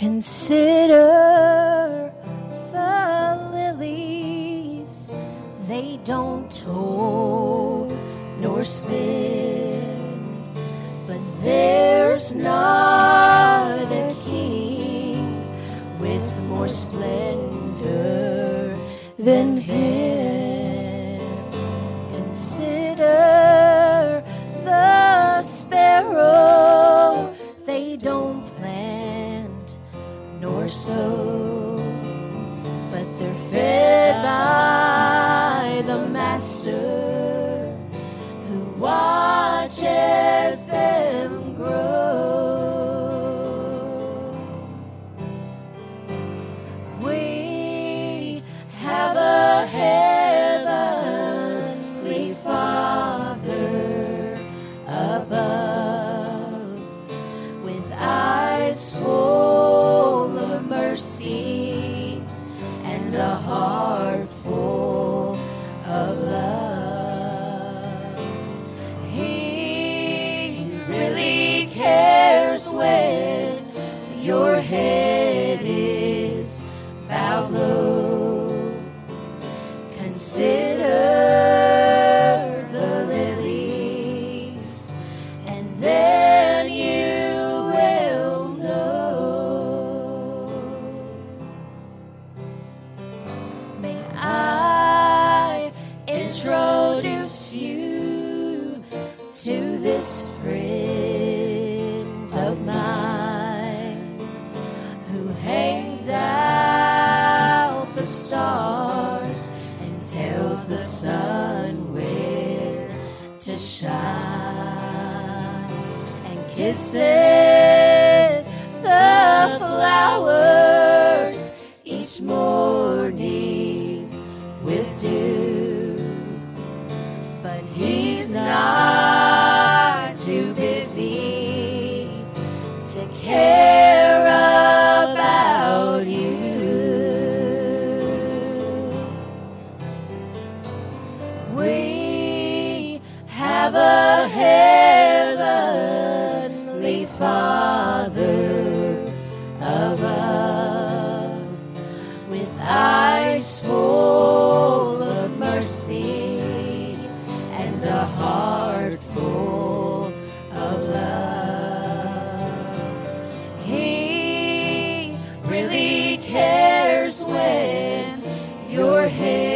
Consider the lilies, they don't toil nor spin, but there's not a king with more splendor than him. Nor mercy and a heart full this friend of mine who hangs out the stars and tells the sun where to shine and kisses the flowers a heavenly Father above with eyes full of mercy and a heart full of love. He really cares when your head